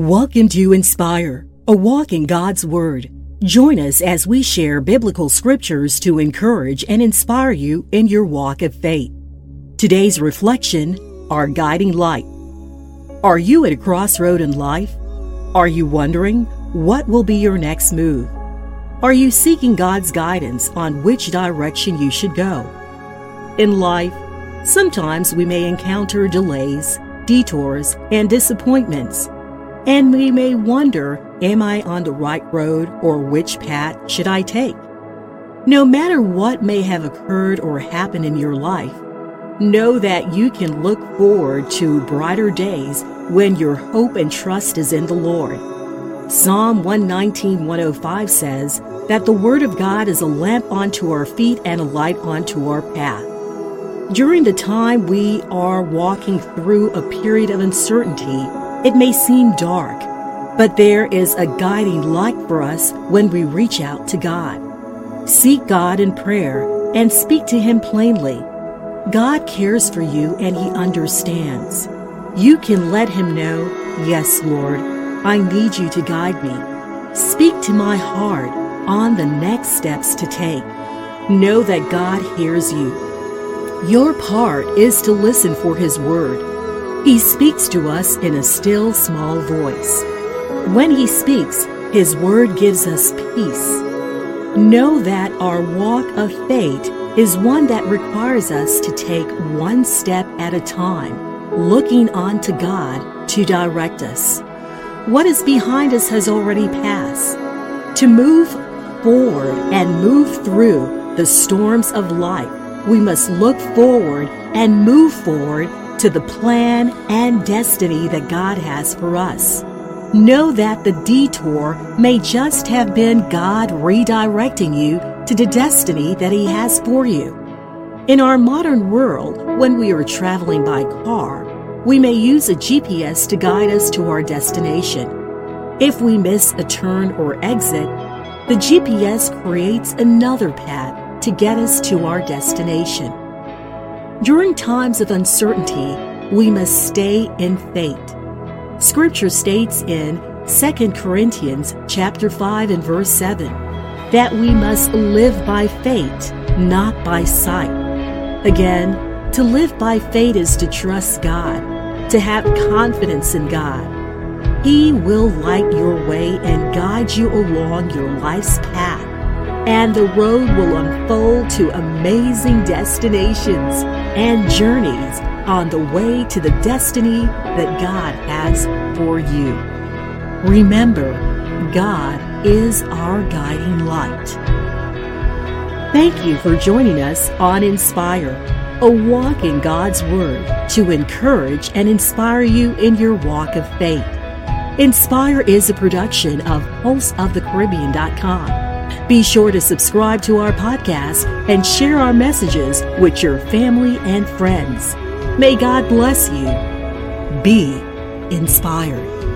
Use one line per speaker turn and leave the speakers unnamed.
Welcome to Inspire, a walk in God's Word. Join us as we share biblical scriptures to encourage and inspire you in your walk of faith. Today's reflection Our Guiding Light. Are you at a crossroad in life? Are you wondering what will be your next move? Are you seeking God's guidance on which direction you should go? In life, sometimes we may encounter delays, detours, and disappointments. And we may wonder, am I on the right road or which path should I take? No matter what may have occurred or happened in your life, know that you can look forward to brighter days when your hope and trust is in the Lord. Psalm 119 105 says that the Word of God is a lamp unto our feet and a light unto our path. During the time we are walking through a period of uncertainty, it may seem dark, but there is a guiding light for us when we reach out to God. Seek God in prayer and speak to Him plainly. God cares for you and He understands. You can let Him know, Yes, Lord, I need you to guide me. Speak to my heart on the next steps to take. Know that God hears you your part is to listen for His word. He speaks to us in a still small voice. When He speaks, His word gives us peace. Know that our walk of faith is one that requires us to take one step at a time, looking on to God to direct us. What is behind us has already passed. To move forward and move through the storms of life, we must look forward and move forward to the plan and destiny that God has for us. Know that the detour may just have been God redirecting you to the destiny that He has for you. In our modern world, when we are traveling by car, we may use a GPS to guide us to our destination. If we miss a turn or exit, the GPS creates another path to get us to our destination. During times of uncertainty, we must stay in faith. Scripture states in 2 Corinthians chapter 5 and verse 7 that we must live by faith, not by sight. Again, to live by faith is to trust God, to have confidence in God. He will light your way and guide you along your life's path and the road will unfold to amazing destinations and journeys on the way to the destiny that God has for you. Remember, God is our guiding light. Thank you for joining us on Inspire, a walk in God's Word to encourage and inspire you in your walk of faith. Inspire is a production of PulseOfTheCaribbean.com be sure to subscribe to our podcast and share our messages with your family and friends. May God bless you. Be inspired.